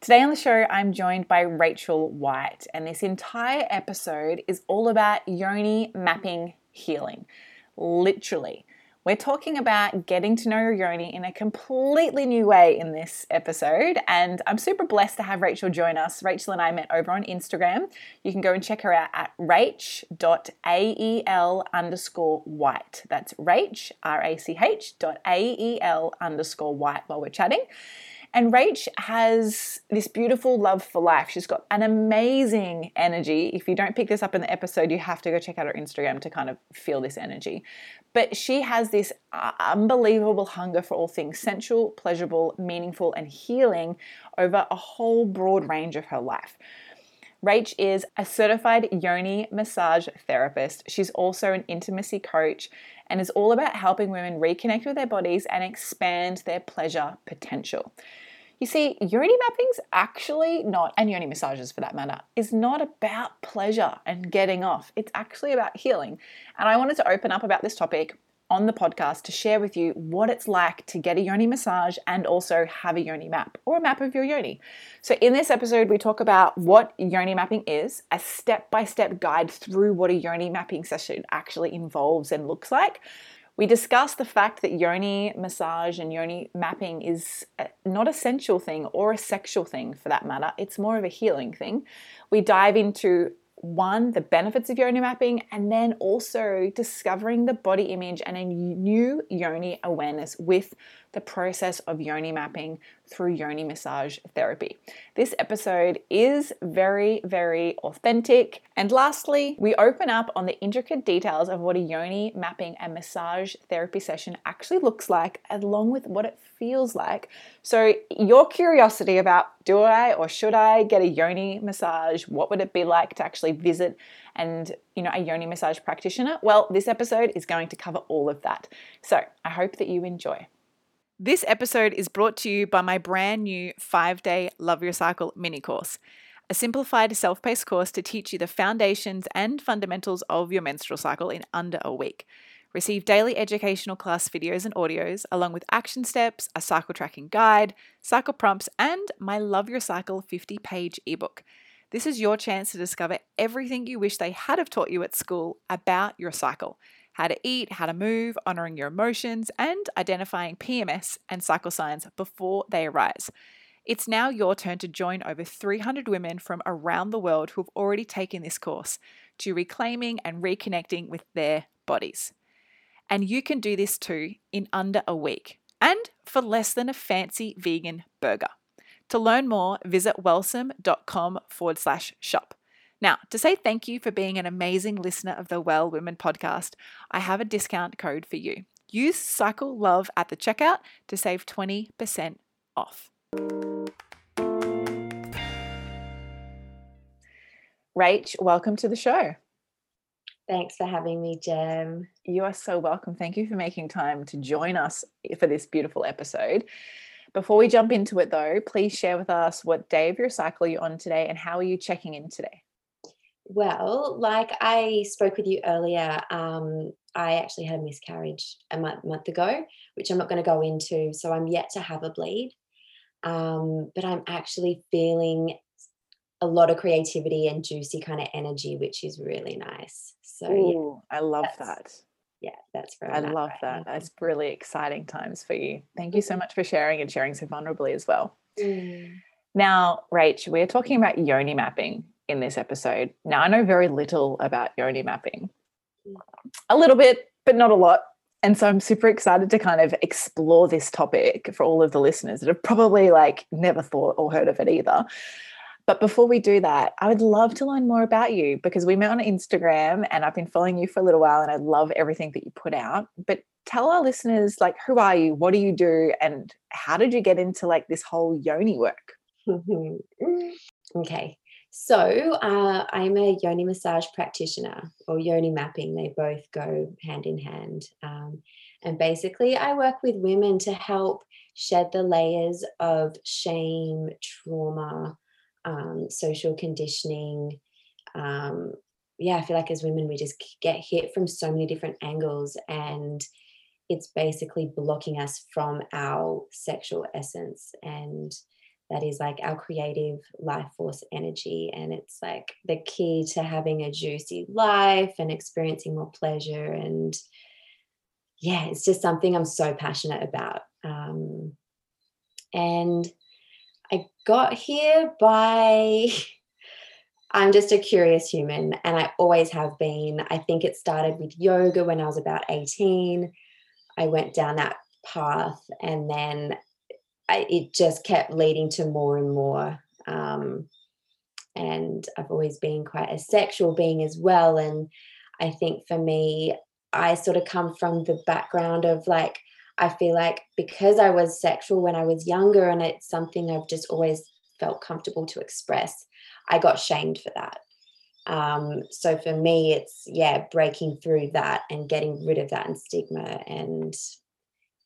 Today on the show, I'm joined by Rachael White, and this entire episode is all about yoni mapping healing. Literally. We're talking about getting to know your yoni in a completely new way in this episode, and I'm super blessed to have Rachael join us. Rachael and I met over on Instagram. You can go and check her out at rach.ael underscore white. That's rach, R A C H dot A-E-L underscore white while we're chatting. And Rach has this beautiful love for life. She's got an amazing energy. If you don't pick this up in the episode, you have to go check out her Instagram to kind of feel this energy. But she has this uh, unbelievable hunger for all things sensual, pleasurable, meaningful, and healing over a whole broad range of her life. Rach is a certified yoni massage therapist. She's also an intimacy coach and is all about helping women reconnect with their bodies and expand their pleasure potential. You see, yoni mapping's actually not, and yoni massages for that matter, is not about pleasure and getting off. It's actually about healing. And I wanted to open up about this topic on the podcast to share with you what it's like to get a yoni massage and also have a yoni map or a map of your yoni. So, in this episode, we talk about what yoni mapping is, a step by step guide through what a yoni mapping session actually involves and looks like. We discuss the fact that yoni massage and yoni mapping is uh, not a sensual thing or a sexual thing for that matter, it's more of a healing thing. We dive into one, the benefits of yoni mapping, and then also discovering the body image and a new yoni awareness with the process of yoni mapping through yoni massage therapy. This episode is very, very authentic. And lastly, we open up on the intricate details of what a yoni mapping and massage therapy session actually looks like, along with what it feels like. So, your curiosity about do I or should I get a yoni massage? What would it be like to actually visit and you know a yoni massage practitioner? Well, this episode is going to cover all of that. So, I hope that you enjoy. This episode is brought to you by my brand new five day Love Your Cycle mini course, a simplified self paced course to teach you the foundations and fundamentals of your menstrual cycle in under a week. Receive daily educational class videos and audios, along with action steps, a cycle tracking guide, cycle prompts, and my Love Your Cycle 50 page ebook. This is your chance to discover everything you wish they had have taught you at school about your cycle how to eat, how to move, honoring your emotions, and identifying PMS and cycle signs before they arise. It's now your turn to join over 300 women from around the world who have already taken this course to reclaiming and reconnecting with their bodies. And you can do this too in under a week and for less than a fancy vegan burger. To learn more, visit wellsome.com forward slash shop. Now, to say thank you for being an amazing listener of the Well Women podcast, I have a discount code for you. Use Cycle Love at the checkout to save 20% off. Rach, welcome to the show. Thanks for having me, Jem. You are so welcome. Thank you for making time to join us for this beautiful episode. Before we jump into it, though, please share with us what day of your cycle you're on today and how are you checking in today? Well, like I spoke with you earlier, um, I actually had a miscarriage a month, month ago, which I'm not going to go into. So I'm yet to have a bleed. Um, but I'm actually feeling a lot of creativity and juicy kind of energy, which is really nice. So Ooh, yeah, I love that. Yeah, that's very. I love that. That's really exciting times for you. Thank you so mm-hmm. much for sharing and sharing so vulnerably as well. Mm. Now, Rach, we're talking about yoni mapping in this episode. Now, I know very little about yoni mapping, a little bit, but not a lot. And so I'm super excited to kind of explore this topic for all of the listeners that have probably like never thought or heard of it either. But before we do that, I would love to learn more about you because we met on Instagram and I've been following you for a little while and I love everything that you put out. But tell our listeners like who are you? What do you do? And how did you get into like this whole yoni work? Okay. So uh, I'm a yoni massage practitioner or yoni mapping. They both go hand in hand. Um, and basically, I work with women to help shed the layers of shame, trauma, um, social conditioning. Um, yeah, I feel like as women, we just get hit from so many different angles, and it's basically blocking us from our sexual essence. And that is like our creative life force energy. And it's like the key to having a juicy life and experiencing more pleasure. And yeah, it's just something I'm so passionate about. Um, and I got here by, I'm just a curious human and I always have been. I think it started with yoga when I was about 18. I went down that path and then I, it just kept leading to more and more. Um, and I've always been quite a sexual being as well. And I think for me, I sort of come from the background of like, I feel like because I was sexual when I was younger and it's something I've just always felt comfortable to express, I got shamed for that. Um, so for me, it's yeah, breaking through that and getting rid of that and stigma and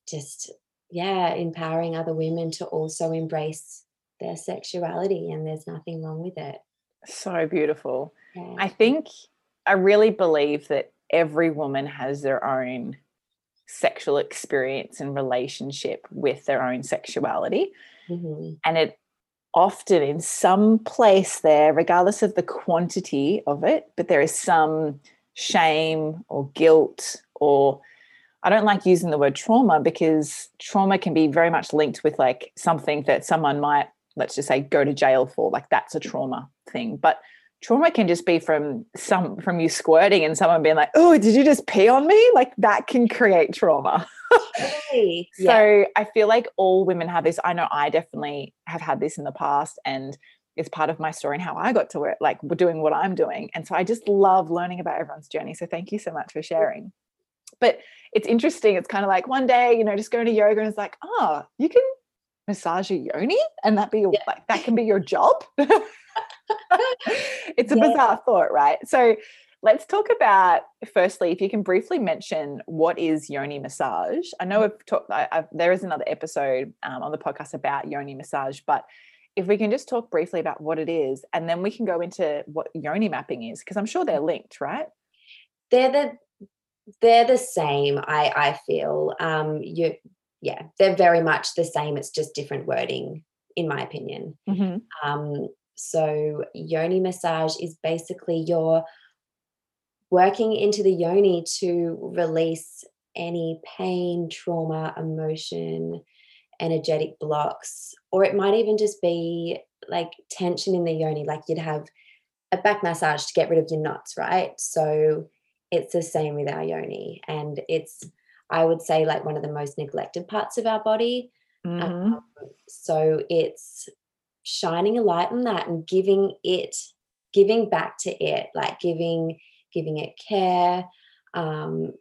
just yeah, empowering other women to also embrace their sexuality and there's nothing wrong with it. So beautiful. Yeah. I think I really believe that every woman has their own sexual experience and relationship with their own sexuality. Mm-hmm. And it often in some place there, regardless of the quantity of it, but there is some shame or guilt or I don't like using the word trauma because trauma can be very much linked with like something that someone might, let's just say, go to jail for. Like that's a trauma thing. But trauma can just be from some from you squirting and someone being like, "Oh, did you just pee on me?" Like that can create trauma. Hey, so yeah. I feel like all women have this. I know I definitely have had this in the past, and it's part of my story and how I got to where like doing what I'm doing. And so I just love learning about everyone's journey. So thank you so much for sharing. But it's interesting. It's kind of like one day, you know, just going to yoga and it's like, oh, you can massage a yoni and that be yeah. like that can be your job. it's a yeah. bizarre thought, right? So let's talk about firstly, if you can briefly mention what is yoni massage. I know we've talked. there is another episode um, on the podcast about yoni massage, but if we can just talk briefly about what it is, and then we can go into what yoni mapping is, because I'm sure they're linked, right? They're the they're the same i i feel um you yeah they're very much the same it's just different wording in my opinion mm-hmm. um so yoni massage is basically your working into the yoni to release any pain trauma emotion energetic blocks or it might even just be like tension in the yoni like you'd have a back massage to get rid of your knots right so it's the same with our yoni and it's i would say like one of the most neglected parts of our body mm-hmm. um, so it's shining a light on that and giving it giving back to it like giving giving it care um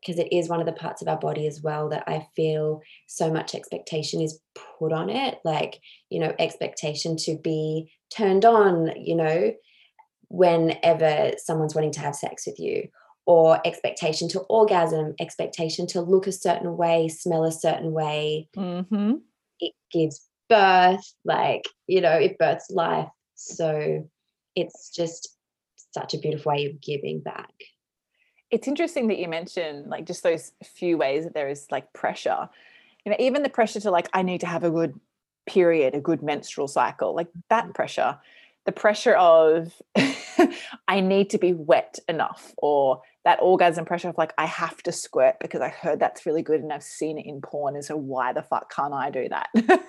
because it is one of the parts of our body as well that I feel so much expectation is put on it. Like, you know, expectation to be turned on, you know, whenever someone's wanting to have sex with you or expectation to orgasm expectation to look a certain way smell a certain way mm-hmm. it gives birth like you know it births life. So it's just such a beautiful way of giving back. It's interesting that you mentioned like just those few ways that there is like pressure. You know even the pressure to like i need to have a good period a good menstrual cycle like that mm. pressure the pressure of I need to be wet enough, or that orgasm pressure of like, I have to squirt because I heard that's really good and I've seen it in porn. And so why the fuck can't I do that? it's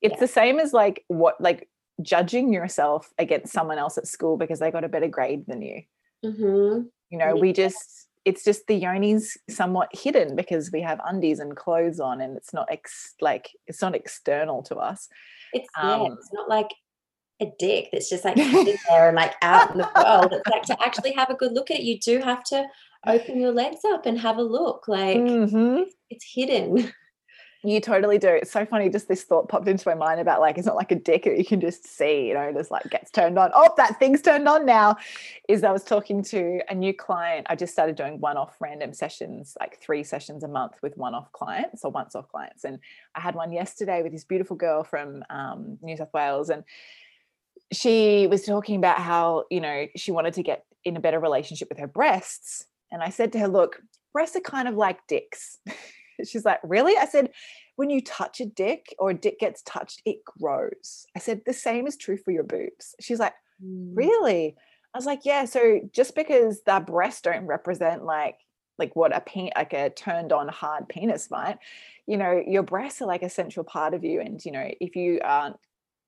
yeah. the same as like what, like judging yourself against someone else at school because they got a better grade than you. Mm-hmm. You know, yeah. we just, it's just the yoni's somewhat hidden because we have undies and clothes on and it's not ex like it's not external to us. It's um, yeah, it's not like a dick that's just like sitting there and like out in the world. It's like to actually have a good look at it, you do have to open your legs up and have a look. Like mm-hmm. it's, it's hidden. You totally do. It's so funny. Just this thought popped into my mind about like it's not like a dick that you can just see, you know, just like gets turned on. Oh, that thing's turned on now. Is I was talking to a new client. I just started doing one-off random sessions, like three sessions a month with one-off clients or once-off clients. And I had one yesterday with this beautiful girl from um, New South Wales, and she was talking about how you know she wanted to get in a better relationship with her breasts. And I said to her, "Look, breasts are kind of like dicks." She's like, Really? I said, When you touch a dick or a dick gets touched, it grows. I said, The same is true for your boobs. She's like, mm. Really? I was like, Yeah. So just because the breasts don't represent like, like what a pen like a turned on hard penis might you know your breasts are like a central part of you and you know if you aren't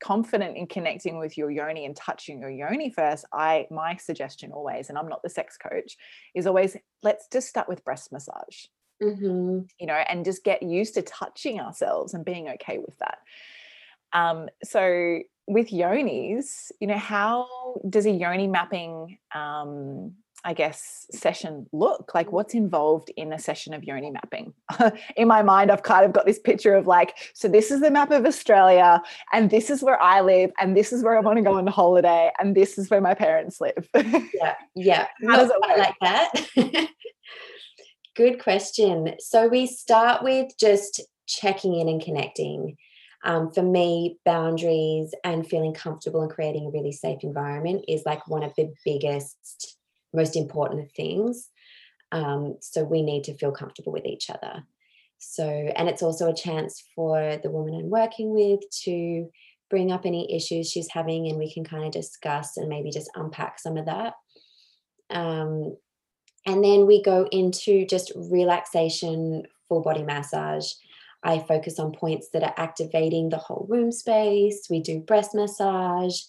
confident in connecting with your yoni and touching your yoni first i my suggestion always and i'm not the sex coach is always let's just start with breast massage mm-hmm. you know, and just get used to touching ourselves and being okay with that. Um, so with yonis, you know, how does a yoni mapping, um, I guess, session look? Like, what's involved in a session of yoni mapping? in my mind, I've kind of got this picture of like, so this is the map of Australia, and this is where I live, and this is where I want to go on holiday, and this is where my parents live. yeah, yeah. How does it work? like that? Good question. So we start with just checking in and connecting. Um, for me, boundaries and feeling comfortable and creating a really safe environment is like one of the biggest, most important things. Um, so we need to feel comfortable with each other. So, and it's also a chance for the woman I'm working with to bring up any issues she's having and we can kind of discuss and maybe just unpack some of that. Um, and then we go into just relaxation, full body massage. I focus on points that are activating the whole womb space. We do breast massage.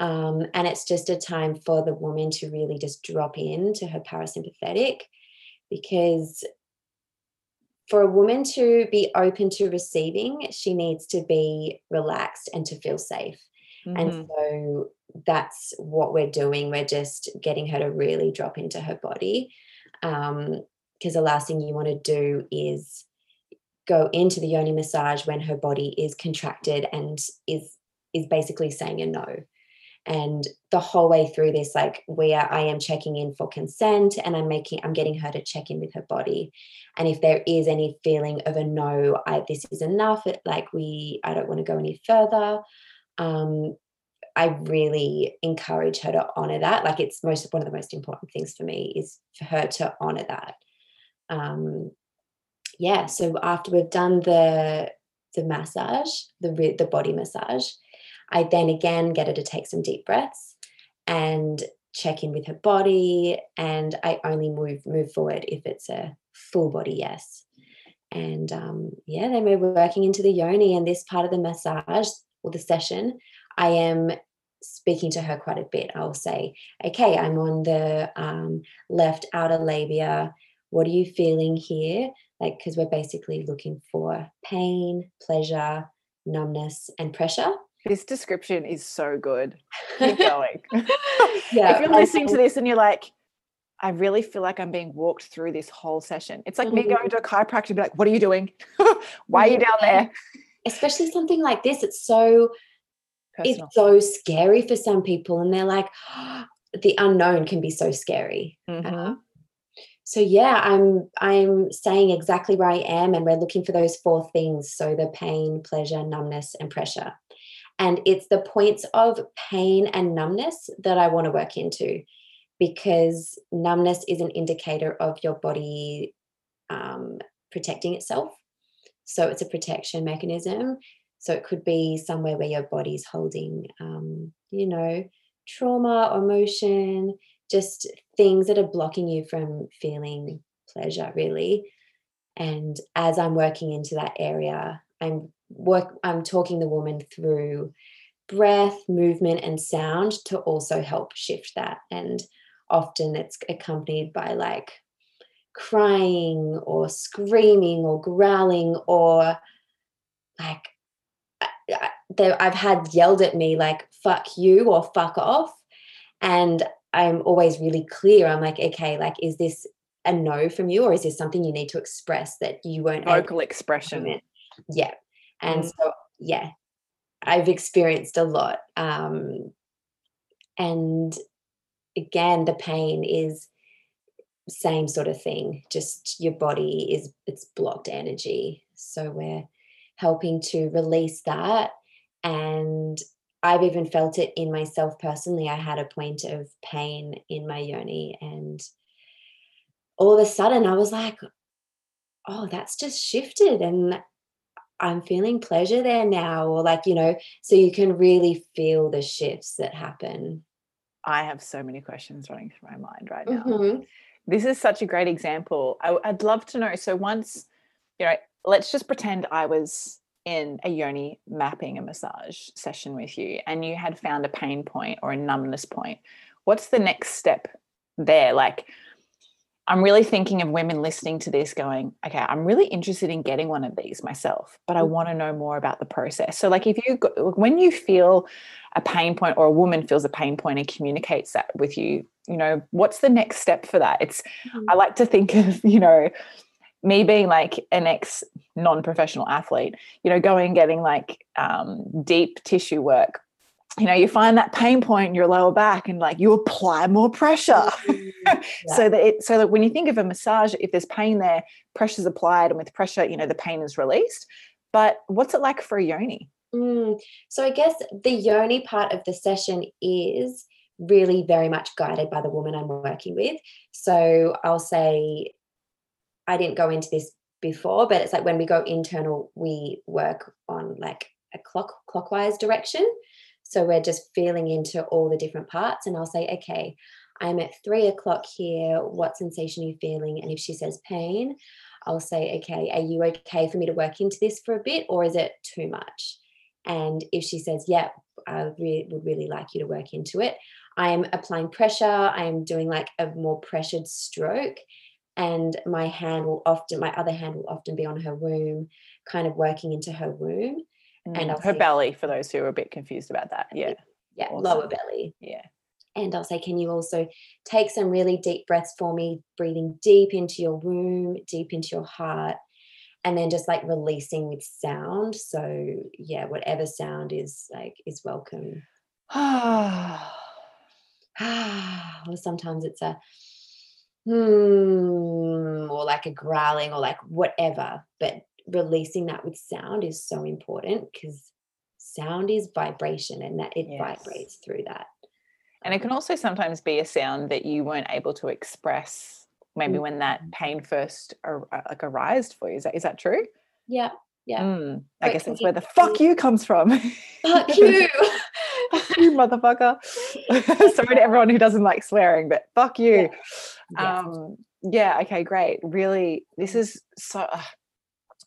Um, and it's just a time for the woman to really just drop into her parasympathetic because for a woman to be open to receiving, she needs to be relaxed and to feel safe. Mm-hmm. And so that's what we're doing. We're just getting her to really drop into her body. Because um, the last thing you want to do is go into the yoni massage when her body is contracted and is is basically saying a no and the whole way through this like we are i am checking in for consent and i'm making i'm getting her to check in with her body and if there is any feeling of a no i this is enough it, like we i don't want to go any further um, I really encourage her to honor that. Like it's most one of the most important things for me is for her to honor that. Um, yeah. So after we've done the the massage, the the body massage, I then again get her to take some deep breaths and check in with her body. And I only move move forward if it's a full body yes. And um, yeah, then we're working into the yoni and this part of the massage or the session. I am speaking to her quite a bit. I'll say, okay, I'm on the um, left outer labia. What are you feeling here? Like, because we're basically looking for pain, pleasure, numbness, and pressure. This description is so good. Keep going. yeah, if you're listening to this and you're like, I really feel like I'm being walked through this whole session. It's like mm-hmm. me going to a chiropractor and be like, what are you doing? Why are you down there? Especially something like this. It's so Personal. it's so scary for some people and they're like oh, the unknown can be so scary mm-hmm. uh, so yeah i'm i'm saying exactly where i am and we're looking for those four things so the pain pleasure numbness and pressure and it's the points of pain and numbness that i want to work into because numbness is an indicator of your body um, protecting itself so it's a protection mechanism so it could be somewhere where your body's holding, um, you know, trauma or emotion, just things that are blocking you from feeling pleasure, really. And as I'm working into that area, I'm work I'm talking the woman through breath, movement, and sound to also help shift that. And often it's accompanied by like crying or screaming or growling or like I've had yelled at me like "fuck you" or "fuck off," and I'm always really clear. I'm like, okay, like, is this a no from you, or is this something you need to express that you won't vocal expression? yeah and mm. so yeah i've experienced a lot um and again the pain is same sort of thing just your body is it's blocked energy so we're helping to release that and i've even felt it in myself personally i had a point of pain in my yoni and all of a sudden i was like oh that's just shifted and i'm feeling pleasure there now or like you know so you can really feel the shifts that happen I have so many questions running through my mind right now. Mm-hmm. This is such a great example. I, would love to know. So, once, you know, let's just pretend I was in a yoni mapping a massage session with you and you had found a pain point or a numbness point. What's the next step there? Like, I'm really thinking of women listening to this going, okay, I'm really interested in getting one of these myself, but I mm. want to know more about the process. So, like, if you, when you feel a pain point or a woman feels a pain point and communicates that with you, you know, what's the next step for that? It's, mm-hmm. I like to think of, you know, me being like an ex non professional athlete, you know, going getting like um, deep tissue work you know you find that pain point in your lower back and like you apply more pressure mm-hmm. yeah. so that it so that when you think of a massage if there's pain there pressure's applied and with pressure you know the pain is released but what's it like for a yoni mm. so i guess the yoni part of the session is really very much guided by the woman i'm working with so i'll say i didn't go into this before but it's like when we go internal we work on like a clock clockwise direction so we're just feeling into all the different parts. And I'll say, okay, I'm at three o'clock here. What sensation are you feeling? And if she says pain, I'll say, okay, are you okay for me to work into this for a bit or is it too much? And if she says, yeah, I would really like you to work into it, I'm applying pressure. I am doing like a more pressured stroke. And my hand will often, my other hand will often be on her womb, kind of working into her womb. And I'll her say, belly for those who are a bit confused about that. Yeah. Yeah, awesome. lower belly. Yeah. And I'll say, can you also take some really deep breaths for me, breathing deep into your womb, deep into your heart, and then just like releasing with sound. So yeah, whatever sound is like is welcome. or sometimes it's a hmm, or like a growling or like whatever, but releasing that with sound is so important because sound is vibration and that it yes. vibrates through that. And it can also sometimes be a sound that you weren't able to express maybe mm-hmm. when that mm. pain first ar- like arised for you. Is that is that true? Yeah. Yeah. Mm, I guess that's where the fuck you comes from. Fuck you. fuck you, motherfucker. Sorry to everyone who doesn't like swearing, but fuck you. Yeah. Um, yeah, okay, great. Really, this mm. is so uh,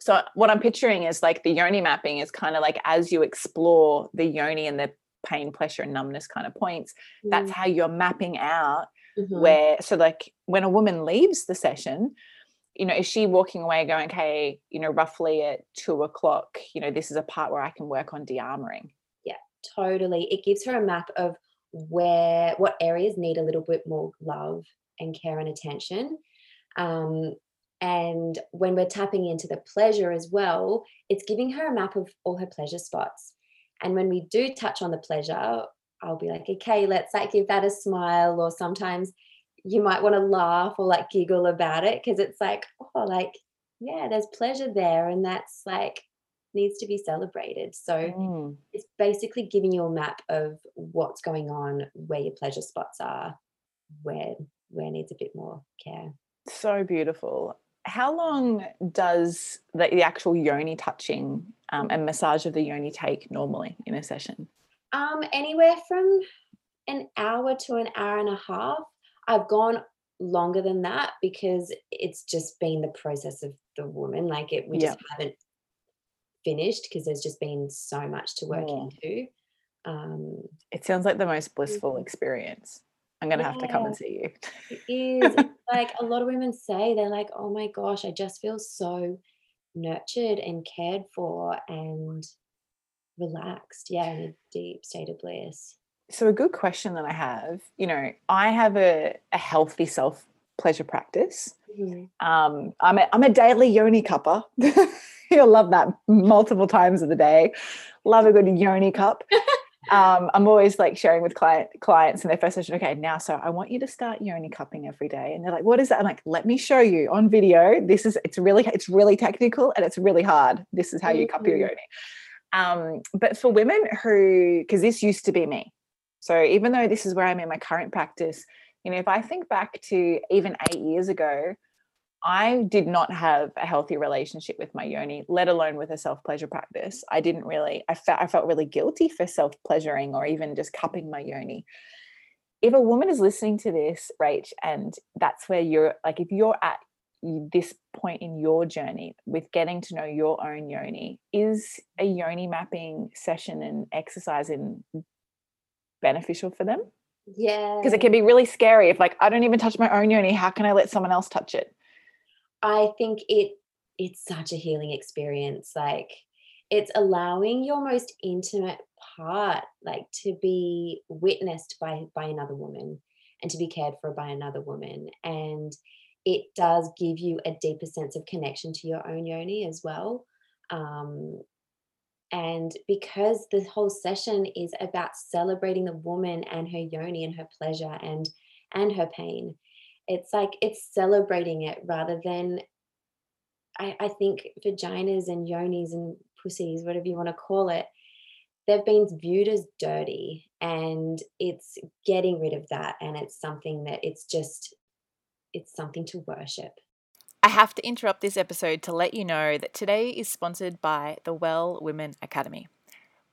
so what I'm picturing is like the yoni mapping is kind of like as you explore the yoni and the pain, pleasure, and numbness kind of points, mm. that's how you're mapping out mm-hmm. where so like when a woman leaves the session, you know, is she walking away going, okay, you know, roughly at two o'clock, you know, this is a part where I can work on de-armoring. Yeah, totally. It gives her a map of where what areas need a little bit more love and care and attention. Um, and when we're tapping into the pleasure as well, it's giving her a map of all her pleasure spots. And when we do touch on the pleasure, I'll be like, okay, let's like give that a smile. Or sometimes you might want to laugh or like giggle about it because it's like, oh, like, yeah, there's pleasure there. And that's like needs to be celebrated. So mm. it's basically giving you a map of what's going on, where your pleasure spots are, where where needs a bit more care. So beautiful how long does the, the actual yoni touching um, and massage of the yoni take normally in a session? Um, anywhere from an hour to an hour and a half. I've gone longer than that because it's just been the process of the woman. Like it, we just haven't finished because there's just been so much to work yeah. into. Um, it sounds like the most blissful experience. I'm gonna yeah, have to come and see you. it is like a lot of women say they're like, oh my gosh, I just feel so nurtured and cared for and relaxed. Yeah, in a deep state of bliss. So a good question that I have, you know, I have a, a healthy self pleasure practice. Mm-hmm. Um, I'm a, I'm a daily yoni cupper. You'll love that multiple times of the day. Love a good yoni cup. um, I'm always like sharing with client clients in their first session. Okay, now so I want you to start yoni cupping every day, and they're like, "What is that?" I'm like, "Let me show you on video. This is it's really it's really technical and it's really hard. This is how you cup your Mhm. yoni." Um, but for women who, because this used to be me, so even though this is where I'm in my current practice, you know, if I think back to even eight years ago, I did not have a healthy relationship with my yoni, let alone with a self pleasure practice. I didn't really, I felt, I felt really guilty for self pleasuring or even just cupping my yoni. If a woman is listening to this, Rach, and that's where you're like, if you're at this point in your journey with getting to know your own yoni, is a yoni mapping session and exercise in beneficial for them? Yeah. Because it can be really scary if like I don't even touch my own yoni, how can I let someone else touch it? I think it it's such a healing experience. Like it's allowing your most intimate part like to be witnessed by by another woman and to be cared for by another woman and it does give you a deeper sense of connection to your own yoni as well um, and because the whole session is about celebrating the woman and her yoni and her pleasure and and her pain it's like it's celebrating it rather than I, I think vaginas and yonis and pussies, whatever you want to call it, they've been viewed as dirty and it's getting rid of that and it's something that it's just it's something to worship. I have to interrupt this episode to let you know that today is sponsored by the Well Women Academy.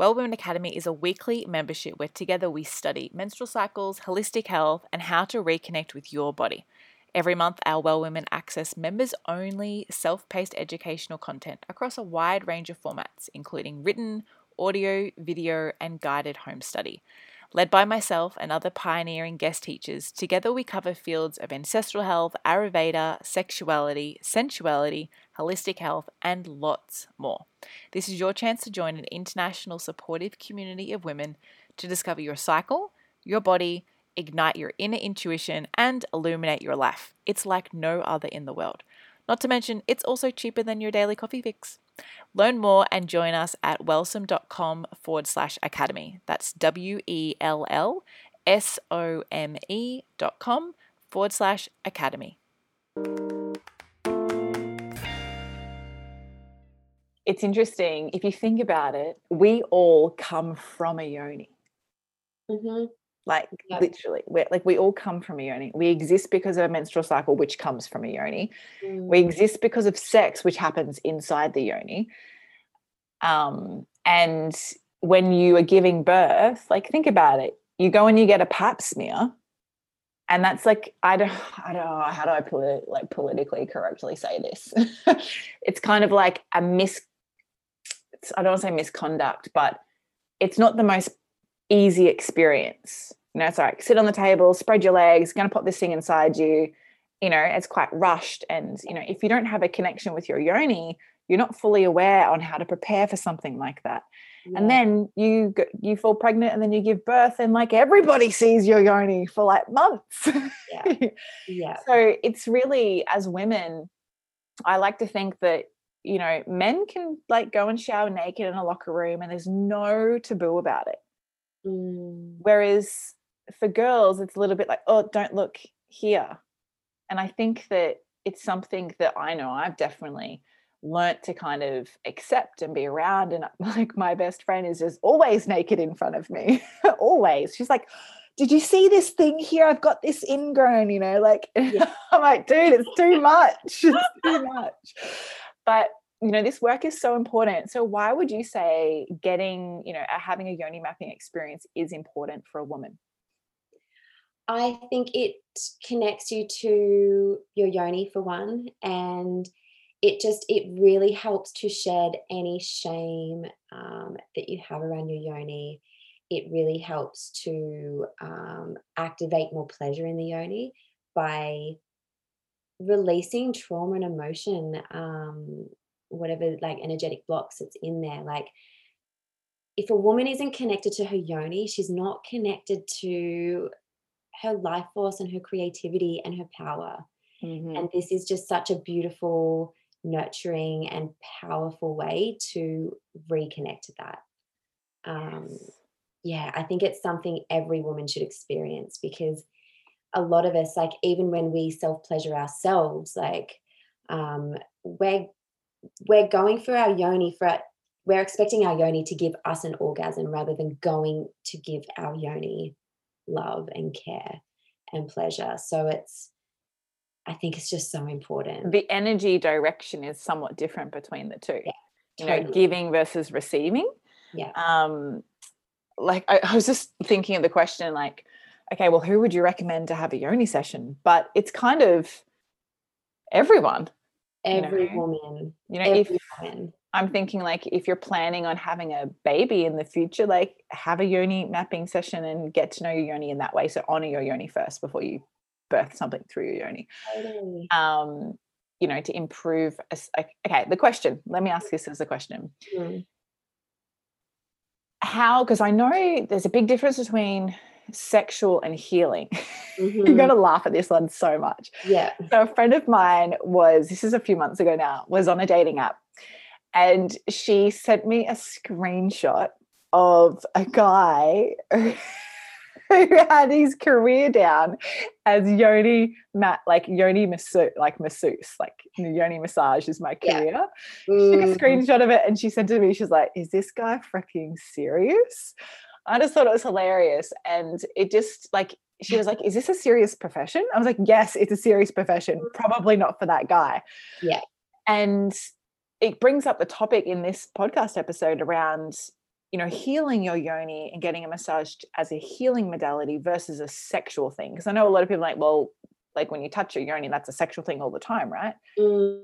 Well Women Academy is a weekly membership where together we study menstrual cycles, holistic health, and how to reconnect with your body. Every month, our Well Women access members only self paced educational content across a wide range of formats, including written, audio, video, and guided home study. Led by myself and other pioneering guest teachers, together we cover fields of ancestral health, Ayurveda, sexuality, sensuality, holistic health, and lots more. This is your chance to join an international supportive community of women to discover your cycle, your body, ignite your inner intuition, and illuminate your life. It's like no other in the world. Not to mention, it's also cheaper than your daily coffee fix. Learn more and join us at wellsome.com forward slash academy. That's W E L L S O M E dot com forward slash academy. It's interesting. If you think about it, we all come from a yoni. Mm-hmm. Like Yep. literally, we're like we all come from a yoni. We exist because of a menstrual cycle, which comes from a yoni. Mm. We exist because of sex, which happens inside the yoni. Um, and when you are giving birth, like think about it. You go and you get a pap smear, and that's like I don't I don't know how do I polit- like politically correctly say this. it's kind of like a mis. It's, I don't want to say misconduct, but it's not the most easy experience. You know, it's like sit on the table, spread your legs, going to pop this thing inside you. You know, it's quite rushed. And, you know, if you don't have a connection with your yoni, you're not fully aware on how to prepare for something like that. And then you you fall pregnant and then you give birth and like everybody sees your yoni for like months. Yeah. yeah. so it's really as women, I like to think that you know men can like go and shower naked in a locker room and there's no taboo about it. Mm. Whereas for girls, it's a little bit like, oh, don't look here. And I think that it's something that I know I've definitely learnt to kind of accept and be around. And like my best friend is just always naked in front of me, always. She's like, did you see this thing here? I've got this ingrown, you know, like Yeah. I'm like, dude, it's too much. It's too much. But you know, this work is so important. So why would you say getting, you know, having a yoni mapping experience is important for a woman? I think it connects you to your yoni for one, and it just it really helps to shed any shame um, that you have around your yoni. It really helps to um, activate more pleasure in the yoni by releasing trauma and emotion, um, whatever like energetic blocks that's in there. Like if a woman isn't connected to her yoni, she's not connected to her life force and her creativity and her power. Mhm. and this is just such a beautiful nurturing and powerful way to reconnect to that um, Yes. yeah i think it's something every woman should experience because a lot of us like even when we self pleasure ourselves like um, we're we're going for our yoni for our, we're expecting our yoni to give us an orgasm rather than going to give our yoni love and care and pleasure so it's i think it's just so important the energy direction is somewhat different between the two. Yeah, you know, giving versus receiving. Yeah. Um, like I, I was just thinking of the question, like, okay, well, who would you recommend to have a yoni session? But it's kind of everyone. Every know, woman You know, if woman I'm thinking like if you're planning on having a baby in the future, like have a yoni mapping session and get to know your yoni in that way. So honor your yoni first before you birth something through your yoni. totally. Um, you know, to improve. Okay, the question. Let me ask this as a question. Mm, How? Because I know there's a big difference between sexual and healing. You're mhm. gonna laugh at this one so much. yeah So a friend of mine was, this is a few months ago now, was on a dating app and she sent me a screenshot of a guy who had his career down as yoni mat like yoni masseuse like masseuse like yoni massage is my Yeah. career she took a Mm, screenshot of it and she sent it to me she's like is this guy freaking serious i just thought it was hilarious. And it just like she was like is this a serious profession? I was like yes it's a serious profession. Probably not for that guy. Yeah. and it brings up the topic in this podcast episode around you know healing your yoni and getting a massage as a healing modality versus a sexual thing. Because i know a lot of people are like well like when you touch your yoni that's a sexual thing all the time right? Mm,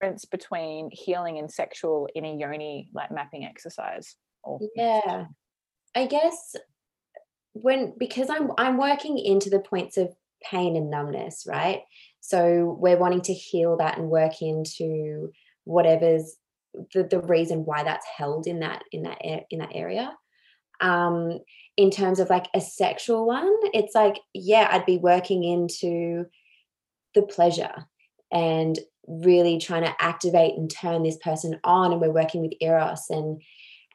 difference between healing and sexual in a yoni like mapping exercise yeah. I guess when because i'm i'm working into the points of pain and numbness right? So we're wanting to heal that and work into whatever's the, the reason why that's held in that in that in that area. Um in terms of like a sexual one it's like yeah i'd be working into the pleasure and really trying to activate and turn this person on and we're working with eros and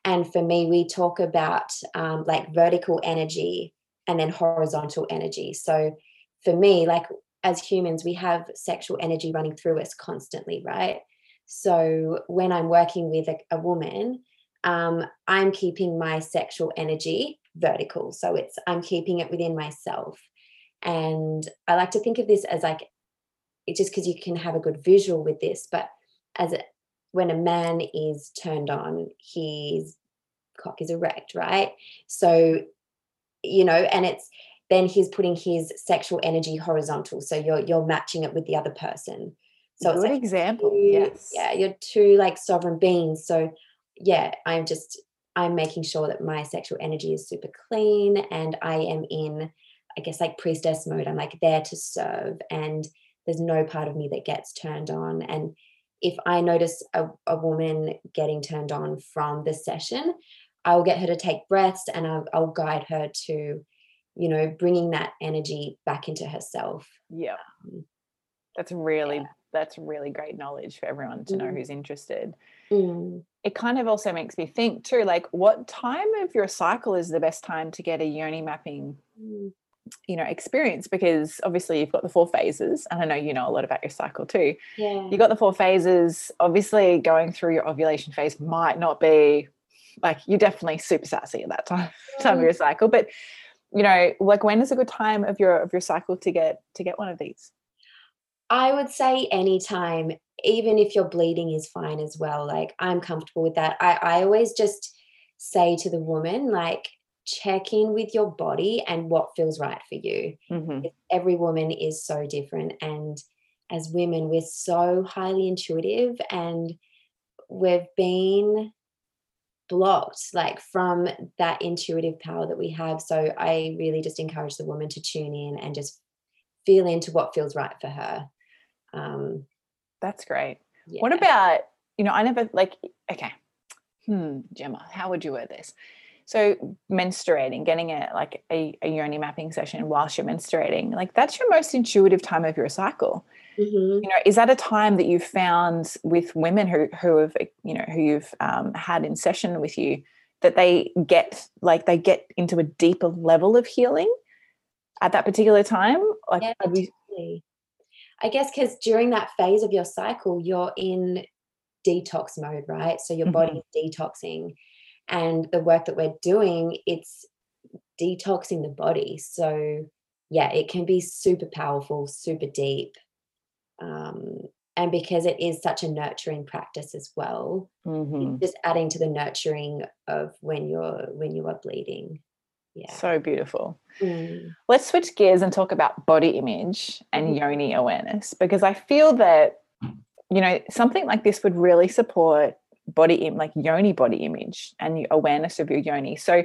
and for me we talk about um, like vertical energy and then horizontal energy. So for me like as humans we have sexual energy running through us constantly right? So when i'm working with a, a woman um, i'm keeping my sexual energy vertical. So it's i'm keeping it within myself. And i like to think of this as like it just because you can have a good visual with this but as a, when a man is turned on his cock is erect right? So you know and it's then he's putting his sexual energy horizontal. So you're you're matching it with the other person. So good it's like example. two- yes. yeah you're two like sovereign beings. So yeah i'm just i'm making sure that my sexual energy is super clean and i am in i guess like priestess mode. I'm like there to serve and there's no part of me that gets turned on. And if i notice a, a woman getting turned on from the session i'll get her to take breaths and i'll, I'll guide her to you know bringing that energy back into herself. Yeah Um, that's really that's really great knowledge for everyone to know Mm. who's interested. Mm, it kind of also makes me think too like what time of your cycle is the best time to get a yoni mapping? Mm, you know experience because obviously you've got the four phases and i know you know a lot about your cycle too yeah you got the four phases obviously going through your ovulation phase might not be like you're definitely super sassy at that time time of your cycle but you know like when is a good time of your of your cycle to get to get one of these I would say anytime, even if your bleeding is fine as well. Like I'm comfortable with that. I, I always just say to the woman, like, check in with your body and what feels right for you. Mhm. Every woman is so different. And as women, we're so highly intuitive and we've been blocked like from that intuitive power that we have. So I really just encourage the woman to tune in and just feel into what feels right for her. Um, that's great yeah. What about, you know, I never like, okay, hmm, Gemma, how would you wear this? So menstruating, getting a like a, a yoni mapping session whilst you're menstruating, like that's your most intuitive time of your cycle. Mhm. You know, is that a time that you've found with women who who have you know who you've um, had in session with you that they get like they get into a deeper level of healing at that particular time? Like, Yeah, have you- totally. I guess because during that phase of your cycle, you're in detox mode, right? So your Mhm. body's detoxing, and the work that we're doing, it's detoxing the body. So yeah, it can be super powerful, super deep, um, and because it is such a nurturing practice as well, Mhm. just adding to the nurturing of when you're when you are bleeding. Yeah. so beautiful. Mm. Let's switch gears and talk about body image and Mhm. yoni awareness because I feel that you know something like this would really support body like yoni body image and awareness of your yoni. So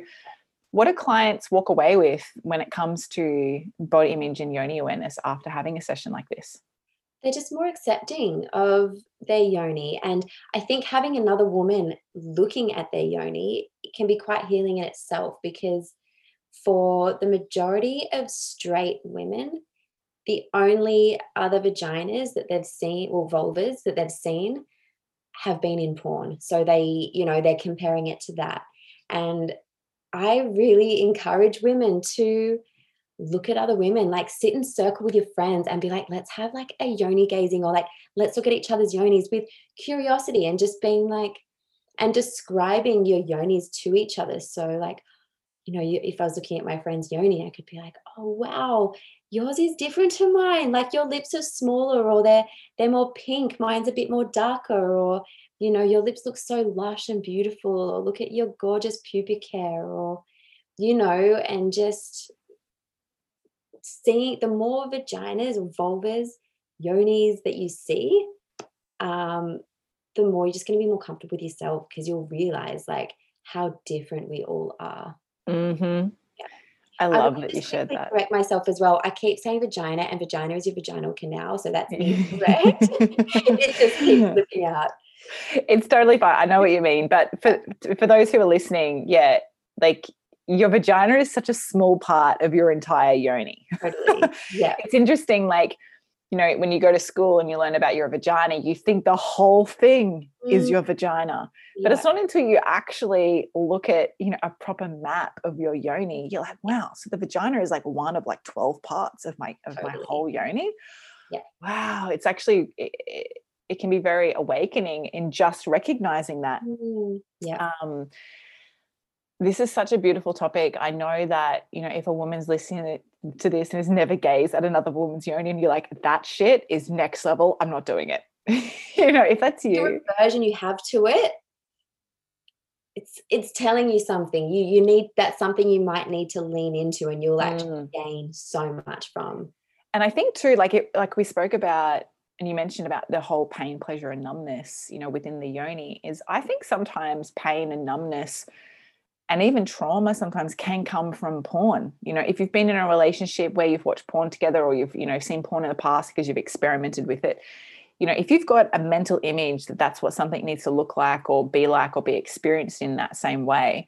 what do clients walk away with when it comes to body image and yoni awareness after having a session like this? they're just more accepting of their yoni. And I think having another woman looking at their yoni can be quite healing in itself because for the majority of straight women, the only other vaginas that they've seen or vulvas that they've seen have been in porn. So they, you know, they're comparing it to that. And I really encourage women to look at other women, like sit in circle with your friends and be like, let's have like a yoni gazing or like, let's look at each other's yonis with curiosity and just being like, and describing your yonis to each other. So, like, you know, if I was looking at my friend's yoni, I could be like, oh, wow, yours is different to mine. Like your lips are smaller or they're, they're more pink. Mine's a bit more darker or, you know, your lips look so lush and beautiful or look at your gorgeous pubic hair or, you know, and just seeing the more vaginas or vulvas, yonis that you see, um, the more you're just going to be more comfortable with yourself because you'll realize like how different we all are. Mm-hmm. I I love would that you shared that. Correct myself as well. I keep saying vagina, and vagina is your vaginal canal, so that's incorrect. it just keeps looking out. it's totally fine. I know what you mean, but for for those who are listening, yeah, like your vagina is such a small part of your entire yoni. Totally. Yeah. It's interesting, like you know, when you go to school and you learn about your vagina, you think the whole thing is Mm. your vagina, but it's not until you actually look at you know a proper map of your yoni, you're like, wow, so the vagina is like one of like twelve parts of my of my whole yoni. Yeah. Wow, it's actually. It, it, it can be very awakening in just recognizing that Mm, yeah. um, this is such a beautiful topic. I know that, you know, if a woman's listening to this and has never gazed at another woman's yoni and you're like, that shit is next level, I'm not doing it. you know, if that's the you. aversion you have to it it's it's telling you something you you need that's something you might need to lean into and you'll actually Mm. gain so much from And I think too, like it, like we spoke about, and you mentioned about the whole pain, pleasure, and numbness, you know, within the yoni, is I think sometimes pain and numbness and even trauma sometimes can come from porn. You know, if you've been in a relationship where you've watched porn together or you've, you know, seen porn in the past because you've experimented with it, you know, if you've got a mental image that that's what something needs to look like or be like or be experienced in that same way,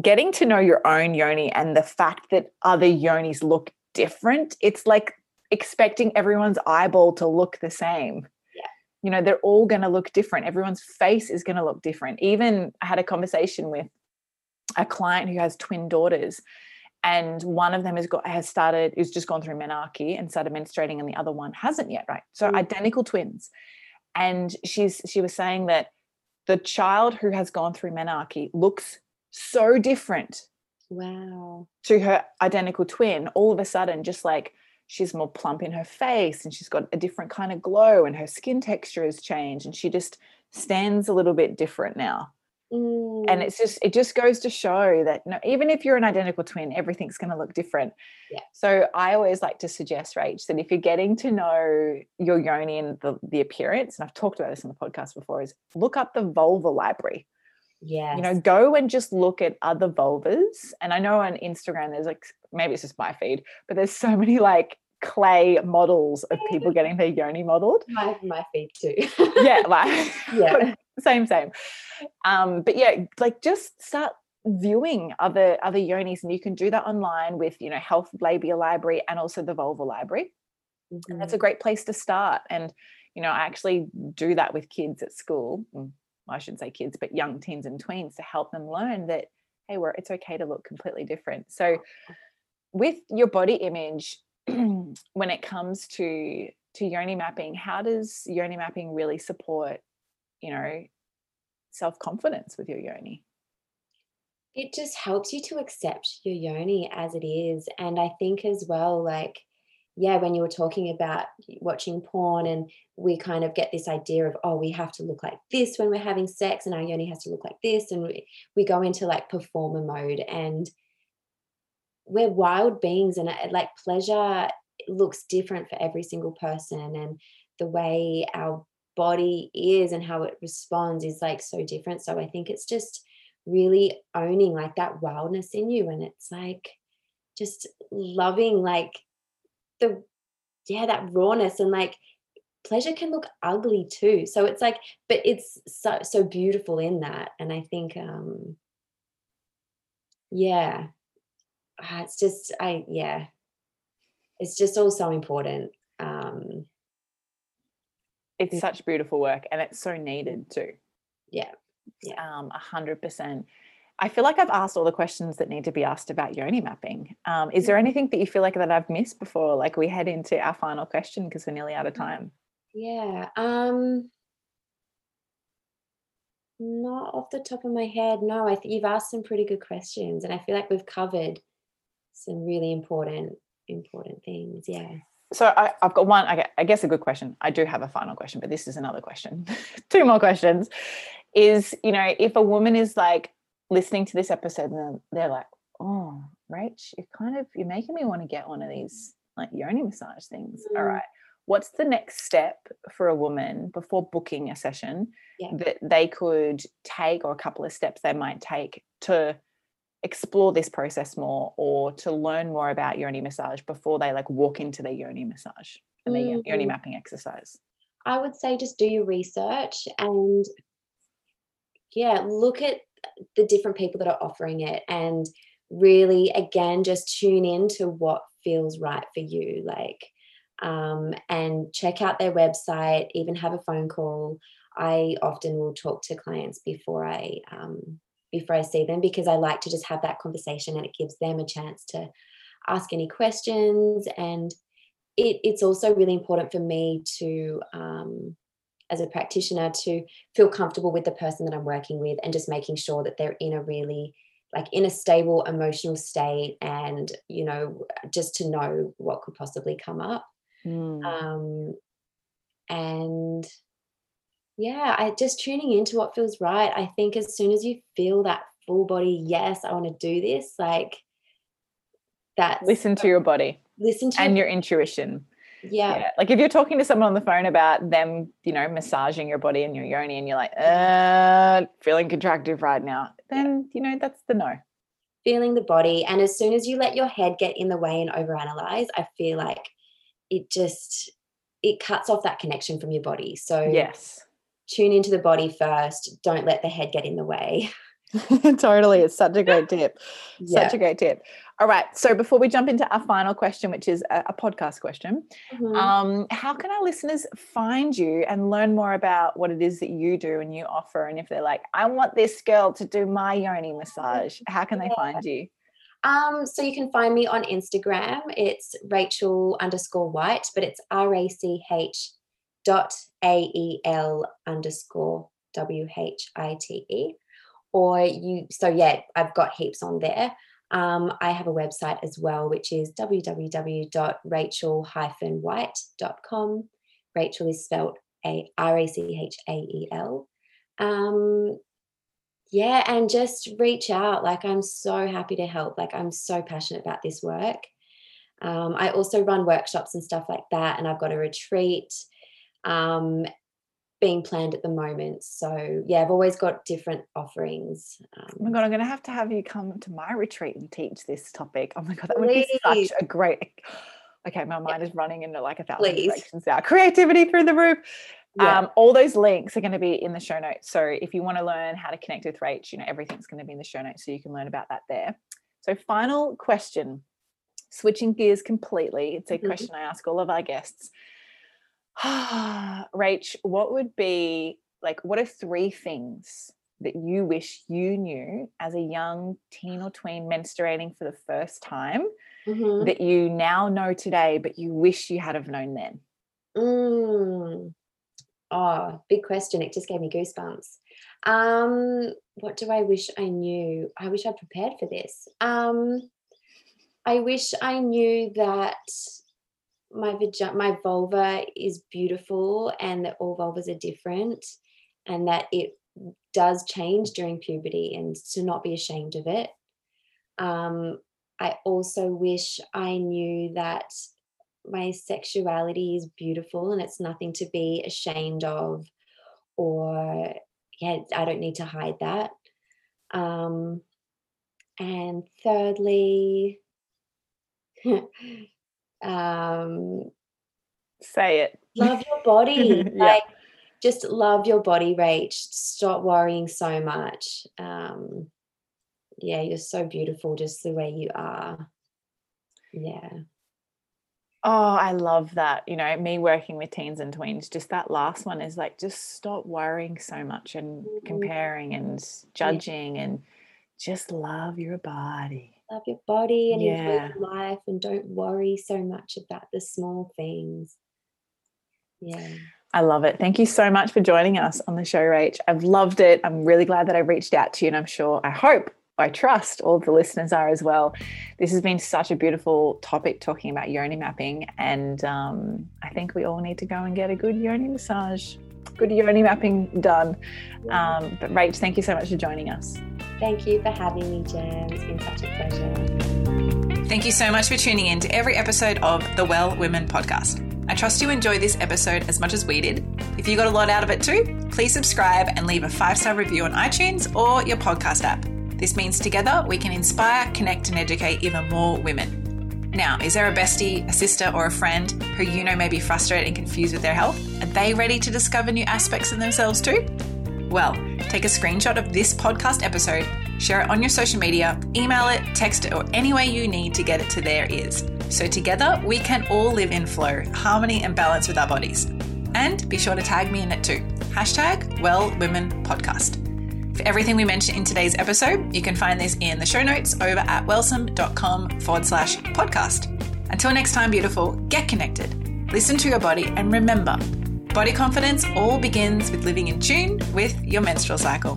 getting to know your own yoni and the fact that other yonis look different, it's like expecting everyone's eyeball to look the same. Yeah. You know, they're all going to look different. Everyone's face is going to look different. Even I had a conversation with a client who has twin daughters and one of them has got has started is just gone through menarche and started menstruating and the other one hasn't yet right? So Mm. identical twins. And she's she was saying that the child who has gone through menarche looks so different wow. to her identical twin. All of a sudden just like she's more plump in her face and she's got a different kind of glow and her skin texture has changed and she just stands a little bit different now Mm, and it's just it just goes to show that you know, even if you're an identical twin everything's going to look different Yeah. so i always like to suggest rach that if you're getting to know your yoni and the, the appearance and i've talked about this on the podcast before is look up the vulva library Yeah. you know go and just look at other vulvas and i know on instagram there's like maybe it's just my feed but there's so many like clay models of people getting their yoni modeled. My, my feet too. Yeah like yeah. same same. Um but yeah like just start viewing other other yonis and you can do that online with you know health labia library and also the vulva library. Mm-hmm. and that's a mm-hmm. great place to start. And you know i actually do that with kids at school. Mm, i shouldn't say kids but young teens and tweens to help them learn that hey we're it's okay to look completely different. So with your body image when it comes to to yoni mapping how does yoni mapping really support you know self-confidence with your yoni? It just helps you to accept your yoni as it is and i think as well like yeah when you were talking about watching porn and we kind of get this idea of oh we have to look like this when we're having sex and our yoni has to look like this and we, we go into like performer mode and we're wild beings and uh, like pleasure looks different for every single person and the way our body is and how it responds is like so different. So i think it's just really owning like that wildness in you and it's like just loving like the yeah that rawness and like pleasure can look ugly too. So it's like but it's so so beautiful in that and i think um yeah uh, it's just i yeah it's just all so important um it's such beautiful work and it's so needed too yeah yeah um 100% I feel like I've asked all the questions that need to be asked about yoni mapping. Um, is there mm-hmm. anything that you feel like that I've missed before, like we head into our final question because we're nearly out of mm. time? Yeah. Um, not off the top of my head. No, I think you've asked some pretty good questions, and I feel like we've covered some really important, important things. Yeah. So I, have got one. I guess a good question. I do have a final question, but this is another question. Two more questions. Is you know if a woman is like listening to this episode and they're like, oh, Rach, you're kind of you're making me want to get one of these like yoni massage things. Mm. All right. What's the next step for a woman before booking a session yeah. that they could take, or a couple of steps they might take to explore this process more or to learn more about yoni massage before they like walk into their yoni massage and their mm. yoni mapping exercise? I would say just do your research and yeah, look at the different people that are offering it and really again just tune in to what feels right for you like um, and check out their website even have a phone call i often will talk to clients before i um, before i see them because i like to just have that conversation and it gives them a chance to ask any questions and it, it's also really important for me to um, as a practitioner to feel comfortable with the person that I'm working with and just making sure that they're in a really like in a stable emotional state and you know just to know what could possibly come up mm. um and yeah i just tuning into what feels right i think as soon as you feel that full body yes i want to do this like that listen to your body listen to and your, your intuition yeah. yeah. Like if you're talking to someone on the phone about them, you know, massaging your body and your yoni and you're like, uh, feeling contractive right now, then, you know, that's the no. Feeling the body. And as soon as you let your head get in the way and overanalyze, I feel like it just, it cuts off that connection from your body. So, yes. Tune into the body first. Don't let the head get in the way. totally. It's such a great tip. Yeah. Such a great tip. All right. So before we jump into our final question, which is a, a podcast question, mm-hmm. um, how can our listeners find you and learn more about what it is that you do and you offer? And if they're like, I want this girl to do my yoni massage, how can they yeah. find you? Um, so you can find me on Instagram. It's Rachael underscore White, but it's R A C H dot A E L underscore W H I T E. Or you so yeah i've got heaps on there. Um, i have a website as well which is www.rachael-white.com rachael is spelled a r-a-c-h-a-e-l um, yeah and just reach out. Like i'm so happy to help. Like i'm so passionate about this work. Um, i also run workshops and stuff like that and i've got a retreat um, being planned at the moment. So yeah, I've always got different offerings. Um, oh my god, I'm going to have to have you come to my retreat and teach this topic. Oh my god, that please. would be such a great. Okay, my mind is running into like a thousand please. directions now. Creativity through the roof. Yeah. Um, all those links are going to be in the show notes. So if you want to learn how to connect with Rach, you know, everything's going to be in the show notes so you can learn about that there. So, final question, switching gears completely. It's a Mhm. question I ask all of our guests. Rach, what would be like, what are three things that you wish you knew as a young teen or tween menstruating for the first time Mhm. that you now know today, but you wish you had have known then? Mm. Oh, big question. It just gave me goosebumps. Um, what do I wish I knew? I wish I'd prepared for this. Um, I wish I knew that my vagina, my vulva is beautiful and that all vulvas are different and that it does change during puberty and to not be ashamed of it. Um, I also wish I knew that my sexuality is beautiful and it's nothing to be ashamed of or yeah i don't need to hide that um and thirdly um Say it. love your body Yeah. like just love your body rach stop worrying so much um yeah you're so beautiful just the way you are yeah Oh, I love that. You know, me working with teens and tweens, just that last one is like, just stop worrying so much and Mhm. comparing and judging and just love your body. Love your body and enjoy Yeah. your life and don't worry so much about the small things. Yeah. I love it. Thank you so much for joining us on the show, Rach. I've loved it. I'm really glad that I reached out to you, and I'm sure, I hope, I trust all the listeners are as well. This has been such a beautiful topic talking about yoni mapping, and um, I think we all need to go and get a good yoni massage, good yoni mapping done. Um, but Rach, thank you so much for joining us. Thank you for having me, Jem. It's been such a pleasure. Thank you so much for tuning in to every episode of the Well Woman podcast. I trust you enjoyed this episode as much as we did. If you got a lot out of it too, please subscribe and leave a five star review on iTunes or your podcast app. This means together we can inspire, connect, and educate even more women. Now, is there a bestie, a sister, or a friend who you know may be frustrated and confused with their health? Are they ready to discover new aspects of themselves too? Well, take a screenshot of this podcast episode, share it on your social media, email it, text it, or any way you need to get it to their ears. So together we can all live in flow, harmony, and balance with our bodies. And be sure to tag me in it too. Hashtag Well Woman Podcast. For everything we mentioned in today's episode, you can find this in the show notes over at wellsome.com forward slash podcast. Until next time, beautiful, get connected, listen to your body, and remember body confidence all begins with living in tune with your menstrual cycle.